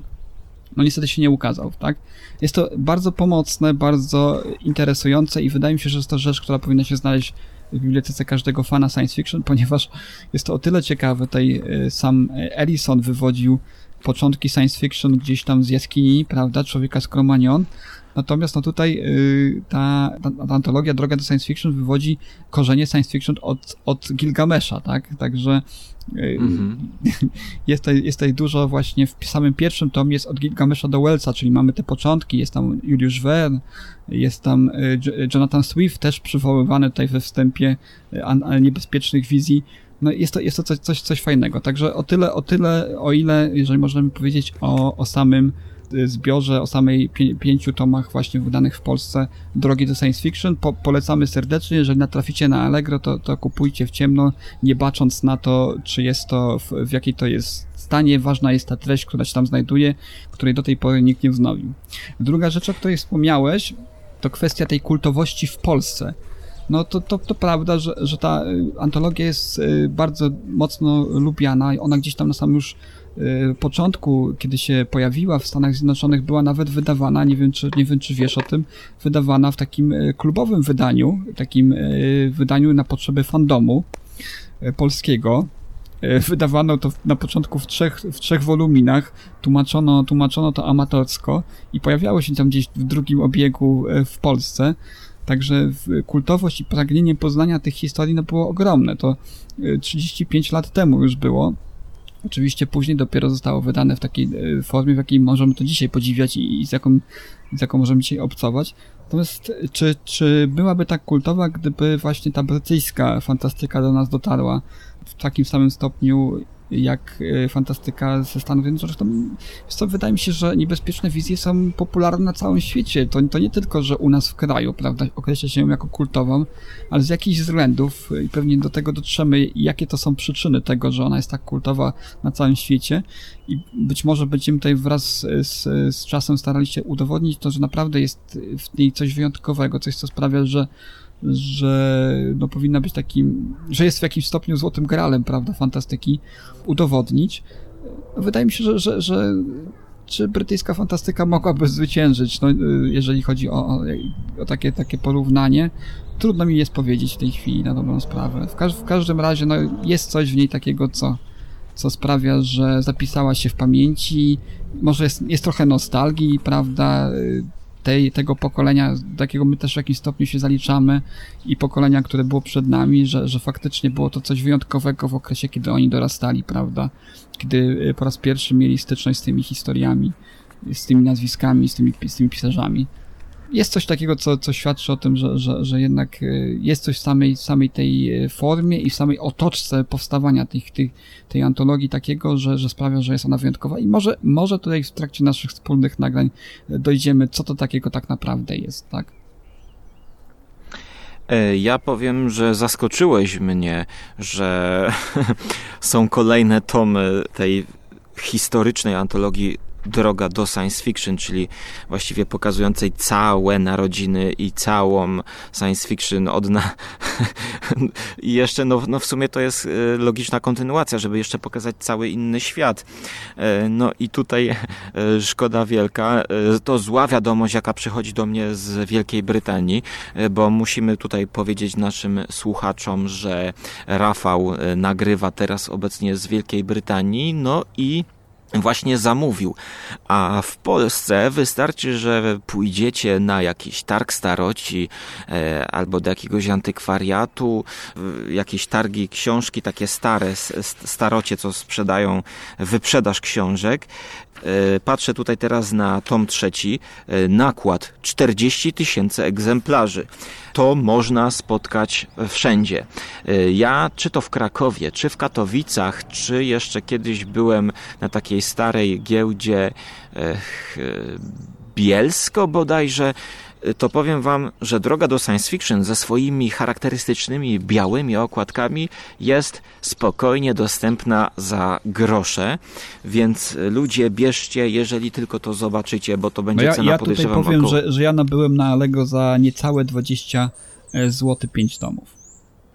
no niestety się nie ukazał, tak? Jest to bardzo pomocne, bardzo interesujące i wydaje mi się, że jest to rzecz, która powinna się znaleźć w bibliotece każdego fana science fiction, ponieważ jest to o tyle ciekawe, tutaj y, sam Ellison wywodził początki science fiction gdzieś tam z jaskini, prawda, człowieka z Cro-Magnon, Natomiast no tutaj y, ta, ta, ta antologia Droga do Science Fiction wywodzi korzenie science fiction od, od Gilgamesza, tak? Także y, Mhm. jest, tutaj, jest tutaj dużo właśnie w samym pierwszym tomie jest od Gilgamesza do Wellsa, czyli mamy te początki, jest tam Juliusz Verne, jest tam y, Jo- Jonathan Swift też przywoływany tutaj we wstępie niebezpiecznych wizji. No jest to, jest to coś, coś, coś fajnego. Także o tyle, o tyle, o ile, jeżeli możemy powiedzieć o, o samym zbiorze, o samej pię, pięciu tomach właśnie wydanych w Polsce Drogi do Science Fiction. Po, polecamy serdecznie, jeżeli natraficie na Allegro, to, to kupujcie w ciemno, nie bacząc na to, czy jest to, w, w jakiej to jest stanie. Ważna jest ta treść, która się tam znajduje, której do tej pory nikt nie wznowił. Druga rzecz, o której wspomniałeś, to kwestia tej kultowości w Polsce. No to, to, to prawda, że, że ta y, antologia jest y, bardzo mocno lubiana i ona gdzieś tam na samym już y, początku, kiedy się pojawiła w Stanach Zjednoczonych, była nawet wydawana, nie wiem czy, nie wiem, czy wiesz o tym, wydawana w takim y, klubowym wydaniu, takim y, wydaniu na potrzeby fandomu y, polskiego. Y, Wydawano to na początku w trzech, w trzech woluminach, tłumaczono, tłumaczono to amatorsko i pojawiało się tam gdzieś w drugim obiegu y, w Polsce. Także kultowość i pragnienie poznania tych historii no, było ogromne. To y, 35 lat temu już było. Oczywiście później dopiero zostało wydane w takiej y, formie, w jakiej możemy to dzisiaj podziwiać i, z, jaką, z jaką możemy dzisiaj obcować. Natomiast y, czy, czy byłaby tak kultowa, gdyby właśnie ta brytyjska fantastyka do nas dotarła w takim samym stopniu jak y, fantastyka ze Stanów Zjednoczonych? To, wydaje mi się, że niebezpieczne wizje są popularne na całym świecie. To, to nie tylko, że u nas w kraju, prawda, określa się ją jako kultową, ale z jakichś względów y, i pewnie do tego dotrzemy, jakie to są przyczyny tego, że ona jest tak kultowa na całym świecie i być może będziemy tutaj wraz z, z czasem starali się udowodnić to, że naprawdę jest w niej coś wyjątkowego, coś, co sprawia, że że no powinna być takim, że jest w jakimś stopniu złotym gralem, prawda, fantastyki, udowodnić. Wydaje mi się, że, że, że czy brytyjska fantastyka mogłaby zwyciężyć, no, jeżeli chodzi o, o, o takie, takie porównanie. Trudno mi jest powiedzieć w tej chwili na dobrą sprawę. W, każ w każdym razie no, jest coś w niej takiego, co, co sprawia, że zapisała się w pamięci. Może jest, jest trochę nostalgii, prawda? Tej, tego pokolenia, do jakiego my też w jakimś stopniu się zaliczamy i pokolenia, które było przed nami, że, że faktycznie było to coś wyjątkowego w okresie, kiedy oni dorastali, prawda? Kiedy y, po raz pierwszy mieli styczność z tymi historiami, z tymi nazwiskami, z tymi, z tymi pisarzami jest coś takiego, co, co świadczy o tym, że, że, że jednak e, jest coś w samej, samej tej e, formie i w samej otoczce powstawania tych, tych, tej antologii takiego, że, że sprawia, że jest ona wyjątkowa i może, może tutaj w trakcie naszych wspólnych nagrań dojdziemy, co to takiego tak naprawdę jest, tak? E, ja powiem, że zaskoczyłeś mnie, że są kolejne tomy tej historycznej antologii droga do science fiction, czyli właściwie pokazującej całe narodziny i całą science fiction od na... I jeszcze, no, no w sumie to jest e, logiczna kontynuacja, żeby jeszcze pokazać cały inny świat. E, no i tutaj e, szkoda wielka. To zła wiadomość, jaka przychodzi do mnie z Wielkiej Brytanii, bo musimy tutaj powiedzieć naszym słuchaczom, że Rafał nagrywa teraz obecnie z Wielkiej Brytanii, no i właśnie zamówił. A w Polsce wystarczy, że pójdziecie na jakiś targ staroci e, albo do jakiegoś antykwariatu, e, jakieś targi książki takie stare, starocie, co sprzedają wyprzedaż książek patrzę tutaj teraz na tom trzeci, e, nakład 40 tysięcy egzemplarzy. To można spotkać wszędzie. E, ja, czy to w Krakowie, czy w Katowicach, czy jeszcze kiedyś byłem na takiej starej giełdzie Bielsko bodajże, to powiem Wam, że droga do science fiction ze swoimi charakterystycznymi białymi okładkami jest spokojnie dostępna za grosze, więc ludzie bierzcie, jeżeli tylko to zobaczycie, bo to będzie no ja, cena ja podejrzewam Ja tutaj powiem, około... że, że ja nabyłem na Lego za niecałe 20 e, zł 5 tomów.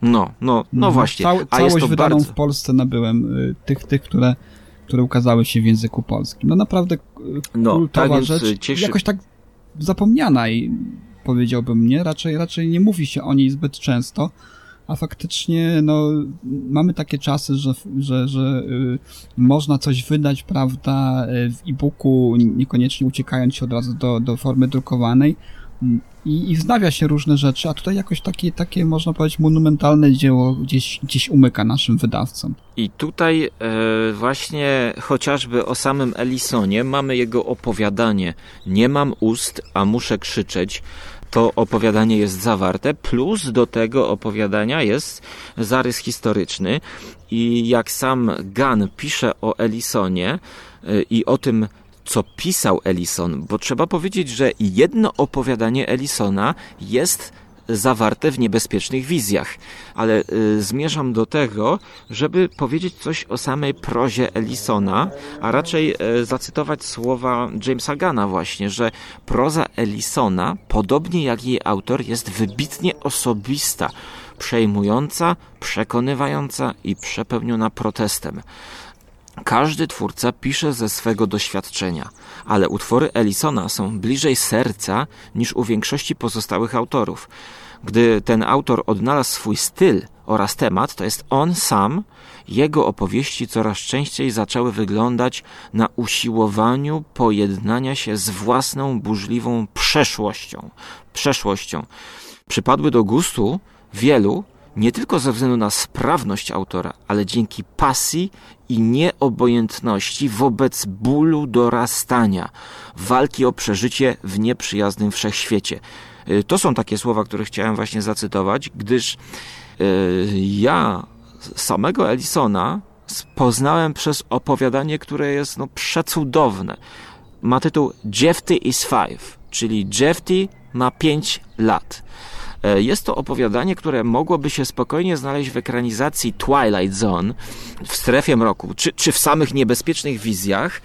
No, no, no mhm. właśnie. Cał, A całość wydaną bardzo... w Polsce nabyłem y, tych, tych, które które ukazały się w języku polskim. No naprawdę no, kultowa tak rzecz. Cieszy... Jakoś tak zapomniana i powiedziałbym nie, raczej, raczej nie mówi się o niej zbyt często, a faktycznie no, mamy takie czasy, że, że, że y, można coś wydać, prawda, w e-booku, niekoniecznie uciekając się od razu do, do formy drukowanej, i, i wznawia się różne rzeczy, a tutaj jakoś takie, takie można powiedzieć, monumentalne dzieło gdzieś, gdzieś umyka naszym wydawcom. I tutaj e, właśnie chociażby o samym Ellisonie mamy jego opowiadanie. Nie mam ust, a muszę krzyczeć. To opowiadanie jest zawarte, plus do tego opowiadania jest zarys historyczny. I jak sam Gunn pisze o Ellisonie e, i o tym, co pisał Ellison, bo trzeba powiedzieć, że jedno opowiadanie Ellisona jest zawarte w niebezpiecznych wizjach, ale y, zmierzam do tego, żeby powiedzieć coś o samej prozie Ellisona, a raczej y, zacytować słowa Jamesa Gana właśnie, że proza Ellisona, podobnie jak jej autor, jest wybitnie osobista, przejmująca, przekonywająca i przepełniona protestem. Każdy twórca pisze ze swego doświadczenia, ale utwory Ellisona są bliżej serca niż u większości pozostałych autorów. Gdy ten autor odnalazł swój styl oraz temat, to jest on sam, jego opowieści coraz częściej zaczęły wyglądać na usiłowaniu pojednania się z własną burzliwą przeszłością. Przeszłością. Przypadły do gustu wielu, nie tylko ze względu na sprawność autora, ale dzięki pasji i nieobojętności wobec bólu dorastania, walki o przeżycie w nieprzyjaznym wszechświecie. Y, to są takie słowa, które chciałem właśnie zacytować, gdyż yy, ja samego Ellisona poznałem przez opowiadanie, które jest no, przecudowne. Ma tytuł Jefty is five, czyli Jefty ma pięć lat. E, jest to opowiadanie, które mogłoby się spokojnie znaleźć w ekranizacji Twilight Zone, w strefie mroku, czy, czy w samych niebezpiecznych wizjach,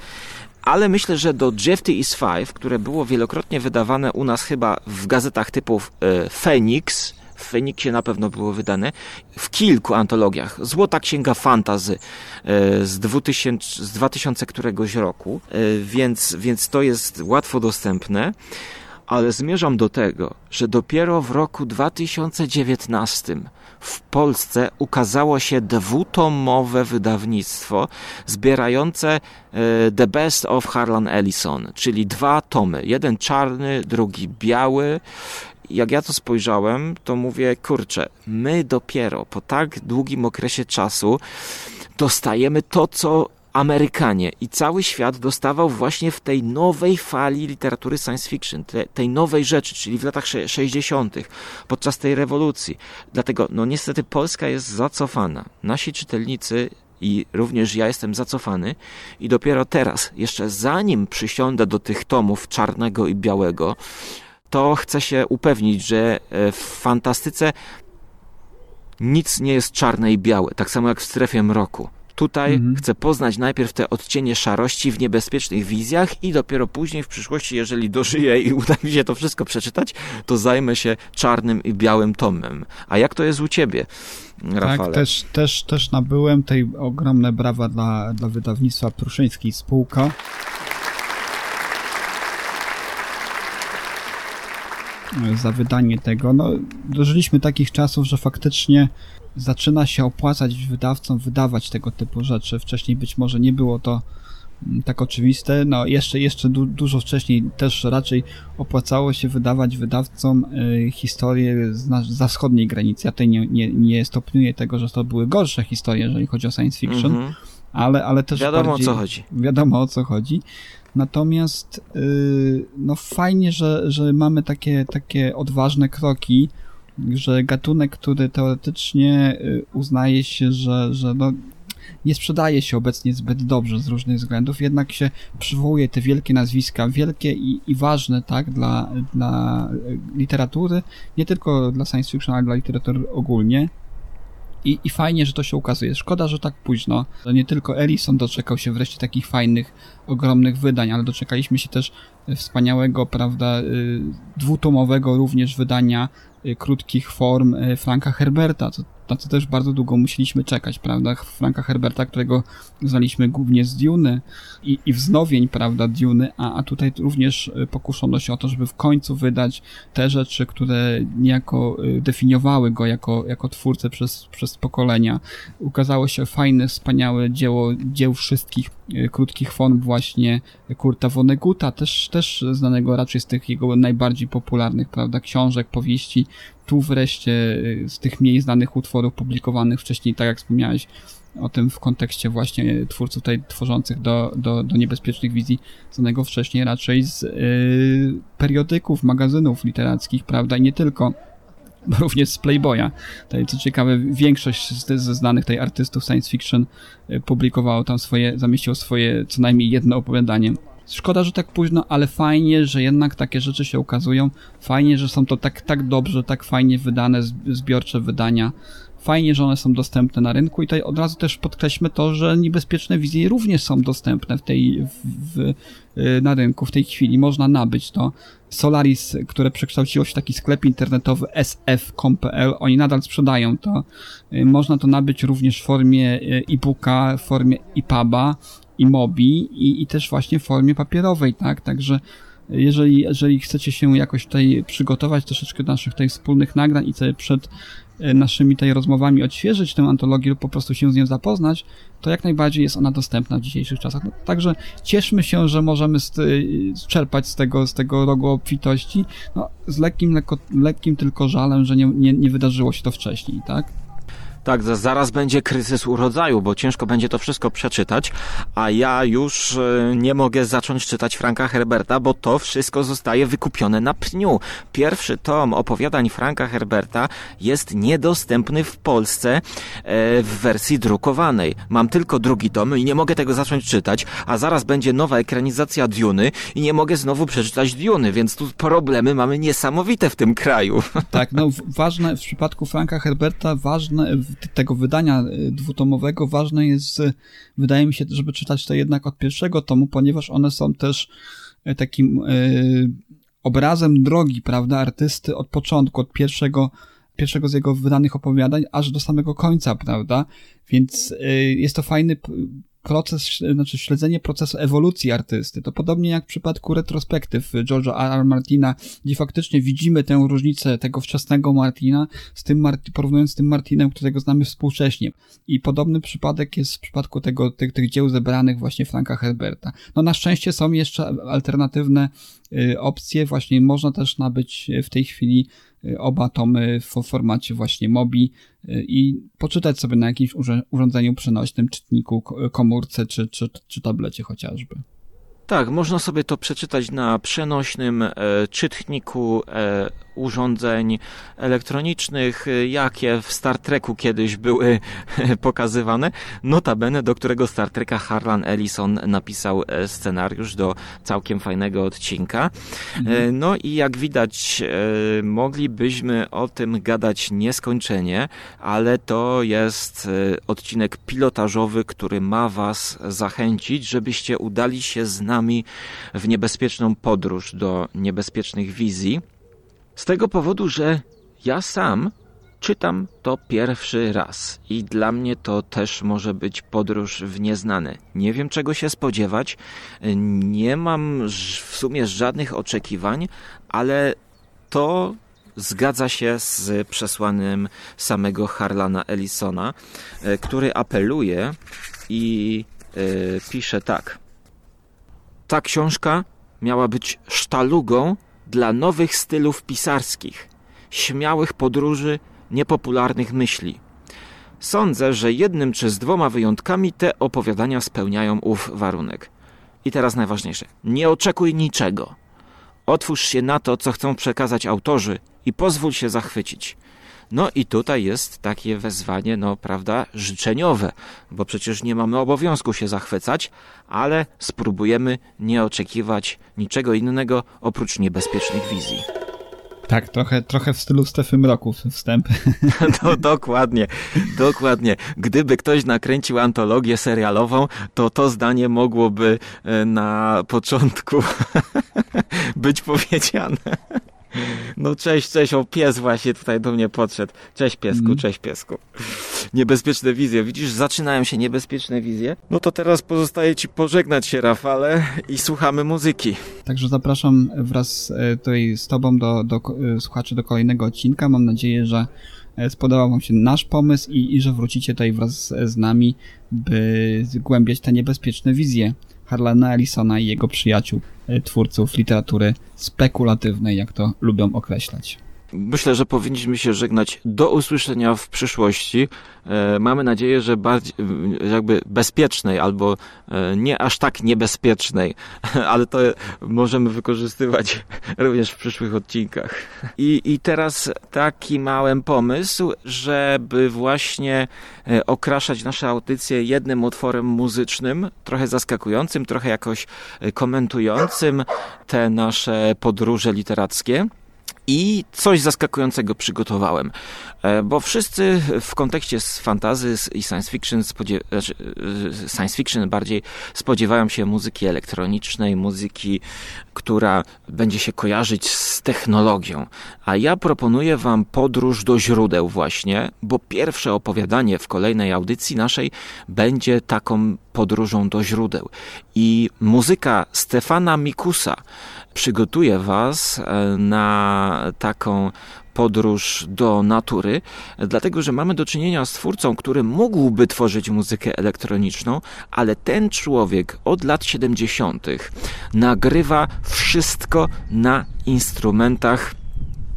ale myślę, że do Jefty is Five, które było wielokrotnie wydawane u nas chyba w gazetach typów e, Phoenix, w Feniksie na pewno było wydane, w kilku antologiach. Złota Księga Fantazy e, z 2000, z 2000 któregoś roku, więc, więc to jest łatwo dostępne. Ale zmierzam do tego, że dopiero w roku 2019 w Polsce ukazało się dwutomowe wydawnictwo zbierające e, The Best of Harlan Ellison, czyli dwa tomy. Jeden czarny, drugi biały. Jak ja to spojrzałem, to mówię, kurczę, my dopiero po tak długim okresie czasu dostajemy to, co Amerykanie i cały świat dostawał właśnie w tej nowej fali literatury science fiction, te, tej nowej rzeczy, czyli w latach 60., podczas tej rewolucji. Dlatego, no niestety, Polska jest zacofana. Nasi czytelnicy i również ja jestem zacofany i dopiero teraz, jeszcze zanim przysiądę do tych tomów czarnego i białego, to chcę się upewnić, że e, w fantastyce nic nie jest czarne i białe, tak samo jak w strefie mroku. Tutaj mhm. chcę poznać najpierw te odcienie szarości w niebezpiecznych wizjach i dopiero później w przyszłości, jeżeli dożyję i uda mi się to wszystko przeczytać, to zajmę się czarnym i białym tomem. A jak to jest u ciebie, Rafale? Tak, też, też, też nabyłem tej ogromne brawa dla, dla wydawnictwa Pruszyńskiej Spółka. za wydanie tego. No, dożyliśmy takich czasów, że faktycznie zaczyna się opłacać wydawcom wydawać tego typu rzeczy. Wcześniej być może nie było to mm, tak oczywiste. No jeszcze, jeszcze du dużo wcześniej też raczej opłacało się wydawać wydawcom y, historie z, za wschodniej granicy. Ja tutaj nie, nie, nie stopniuję tego, że to były gorsze historie, jeżeli chodzi o science fiction, mm -hmm. ale, ale też Wiadomo bardziej, o co chodzi. Wiadomo o co chodzi. Natomiast yy, no fajnie, że, że mamy takie, takie odważne kroki, że gatunek, który teoretycznie y, uznaje się, że, że no, nie sprzedaje się obecnie zbyt dobrze z różnych względów, jednak się przywołuje te wielkie nazwiska, wielkie i, i ważne, tak, dla, dla literatury, nie tylko dla science fiction, ale dla literatury ogólnie. I, I fajnie, że to się ukazuje. Szkoda, że tak późno. To nie tylko Ellison doczekał się wreszcie takich fajnych, ogromnych wydań, ale doczekaliśmy się też wspaniałego, prawda, y, dwutomowego również wydania krótkich form y, Franka Herberta, co, na co też bardzo długo musieliśmy czekać, prawda? Franka Herberta, którego znaliśmy głównie z Duny i, i wznowień, prawda, Duny, a, a tutaj również y, pokuszono się o to, żeby w końcu wydać te rzeczy, które niejako definiowały go jako, jako twórcę przez, przez pokolenia. Ukazało się fajne, wspaniałe dzieło, dzieł wszystkich krótkich form właśnie Kurta Vonneguta, też, też znanego raczej z tych jego najbardziej popularnych, prawda, książek, powieści, tu wreszcie y, z tych mniej znanych utworów publikowanych wcześniej, tak jak wspomniałeś o tym w kontekście właśnie twórców tutaj tworzących do, do, do niebezpiecznych wizji, znanego wcześniej raczej z yy, periodyków, magazynów literackich, prawda, i nie tylko również z Playboya. Tutaj, co ciekawe, większość ze znanych tutaj artystów science fiction y, publikowało tam swoje, zamieściło swoje co najmniej jedno opowiadanie Szkoda, że tak późno, ale fajnie, że jednak takie rzeczy się ukazują. Fajnie, że są to tak, tak dobrze, tak fajnie wydane zbiorcze wydania. Fajnie, że one są dostępne na rynku i tutaj od razu też podkreślmy to, że niebezpieczne wizje również są dostępne w tej, w, w, y, na rynku w tej chwili. Można nabyć to. Solaris, które przekształciło się w taki sklep internetowy sf.com.pl, oni nadal sprzedają to. Y, można to nabyć również w formie y, e-booka, w formie EPUBa i Mobi i, i też właśnie w formie papierowej, tak? Także jeżeli, jeżeli chcecie się jakoś tutaj przygotować troszeczkę do naszych tutaj wspólnych nagrań i sobie przed naszymi tutaj rozmowami odświeżyć tę antologię lub po prostu się z nią zapoznać, to jak najbardziej jest ona dostępna w dzisiejszych czasach. No, także cieszmy się, że możemy z, czerpać z tego, z tego rogu obfitości, no, z lekkim, lekko, lekkim tylko żalem, że nie, nie, nie wydarzyło się to wcześniej, tak? Tak, zaraz będzie kryzys urodzaju, bo ciężko będzie to wszystko przeczytać, a ja już e, nie mogę zacząć czytać Franka Herberta, bo to wszystko zostaje wykupione na pniu. Pierwszy tom opowiadań Franka Herberta jest niedostępny w Polsce e, w wersji drukowanej. Mam tylko drugi tom i nie mogę tego zacząć czytać, a zaraz będzie nowa ekranizacja Duny i nie mogę znowu przeczytać Duny, więc tu problemy mamy niesamowite w tym kraju. Tak, no ważne w przypadku Franka Herberta, ważne tego wydania y, dwutomowego. Ważne jest, y, wydaje mi się, żeby czytać to jednak od pierwszego tomu, ponieważ one są też y, takim obrazem drogi, prawda, artysty od początku, od pierwszego, pierwszego z jego wydanych opowiadań, aż do samego końca, prawda, więc jest to fajny proces, znaczy śledzenie procesu ewolucji artysty. To podobnie jak w przypadku retrospektyw George'a R. R. Martina, gdzie faktycznie widzimy tę różnicę tego wczesnego Martina z tym, porównując z tym Martinem, którego znamy współcześnie. I podobny przypadek jest w przypadku tego, tych, tych dzieł zebranych właśnie Franka Herberta. No na szczęście są jeszcze alternatywne y, opcje, właśnie można też nabyć w tej chwili oba tomy w formacie właśnie Mobi y, i poczytać sobie na jakimś urządzeniu przenośnym, czytniku, komórce czy, czy, czy tablecie chociażby. Tak, można sobie to przeczytać na przenośnym e, czytniku e, urządzeń elektronicznych, e, jakie w Star Treku kiedyś były pokazywane. Notabene, do którego Star Treka Harlan Ellison napisał scenariusz do całkiem fajnego odcinka. Mhm. No i jak widać, moglibyśmy o tym gadać nieskończenie, ale to jest odcinek pilotażowy, który ma Was zachęcić, żebyście udali się z nami nami w niebezpieczną podróż do niebezpiecznych wizji. Z tego powodu, że ja sam czytam to pierwszy raz i dla mnie to też może być podróż w nieznane. Nie wiem czego się spodziewać, nie mam w sumie żadnych oczekiwań, ale to zgadza się z przesłanym samego Harlana Ellisona, e, który apeluje i y, pisze tak. Ta książka miała być sztalugą dla nowych stylów pisarskich, śmiałych podróży, niepopularnych myśli. Sądzę, że jednym czy z dwoma wyjątkami te opowiadania spełniają ów warunek. I teraz najważniejsze. Nie oczekuj niczego. Otwórz się na to, co chcą przekazać autorzy i pozwól się zachwycić. No i tutaj jest takie wezwanie, no prawda, życzeniowe, bo przecież nie mamy obowiązku się zachwycać, ale spróbujemy nie oczekiwać niczego innego oprócz niebezpiecznych wizji. Tak, trochę, trochę w stylu Stefy Mroków wstęp. No dokładnie, dokładnie. Gdyby ktoś nakręcił antologię serialową, to to zdanie mogłoby e, na początku być powiedziane. No cześć, cześć, o pies właśnie tutaj do mnie podszedł. Cześć piesku, mm. cześć piesku. Niebezpieczne wizje. Widzisz, zaczynają się niebezpieczne wizje. No to teraz pozostaje ci pożegnać się, Rafale, i słuchamy muzyki. Także zapraszam wraz e, tutaj z tobą do, do e, słuchaczy do kolejnego odcinka. Mam nadzieję, że e, spodobał wam się nasz pomysł i, i że wrócicie tutaj wraz z nami, by zgłębiać te niebezpieczne wizje Harlana Ellisona i jego przyjaciół, e, twórców literatury spekulatywnej, jak to lubią określać. Myślę, że powinniśmy się żegnać do usłyszenia w przyszłości. E, mamy nadzieję, że bardziej jakby bezpiecznej albo e, nie aż tak niebezpiecznej, ale to możemy wykorzystywać również w przyszłych odcinkach. I, i teraz taki mały pomysł, żeby właśnie e, okraszać nasze audycje jednym utworem muzycznym, trochę zaskakującym, trochę jakoś komentującym te nasze podróże literackie. I coś zaskakującego przygotowałem, bo wszyscy w kontekście z fantazy i science fiction, znaczy e, science fiction bardziej spodziewają się muzyki elektronicznej, muzyki, która będzie się kojarzyć z technologią. A ja proponuję Wam podróż do źródeł właśnie, bo pierwsze opowiadanie w kolejnej audycji naszej będzie taką podróżą do źródeł. I muzyka Stefana Mikusa, przygotuje Was e, na taką podróż do natury, dlatego że mamy do czynienia z twórcą, który mógłby tworzyć muzykę elektroniczną, ale ten człowiek od lat 70. nagrywa wszystko na instrumentach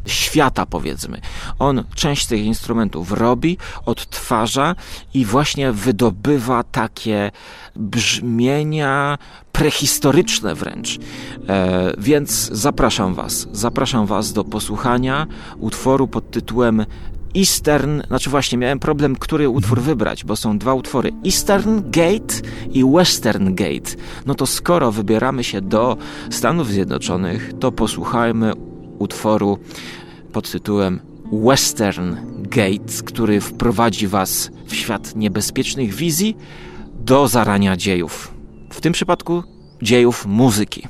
świata, powiedzmy. On część tych instrumentów robi, odtwarza i właśnie wydobywa takie brzmienia prehistoryczne wręcz. E, więc zapraszam Was, zapraszam Was do posłuchania utworu pod tytułem Eastern, znaczy właśnie miałem problem, który utwór mhm. wybrać, bo są dwa utwory: Eastern Gate i Western Gate. No to skoro wybieramy się do Stanów Zjednoczonych, to posłuchajmy utworu pod tytułem Western Gate, który wprowadzi Was w świat niebezpiecznych wizji do zarania dziejów. W tym przypadku dziejów muzyki.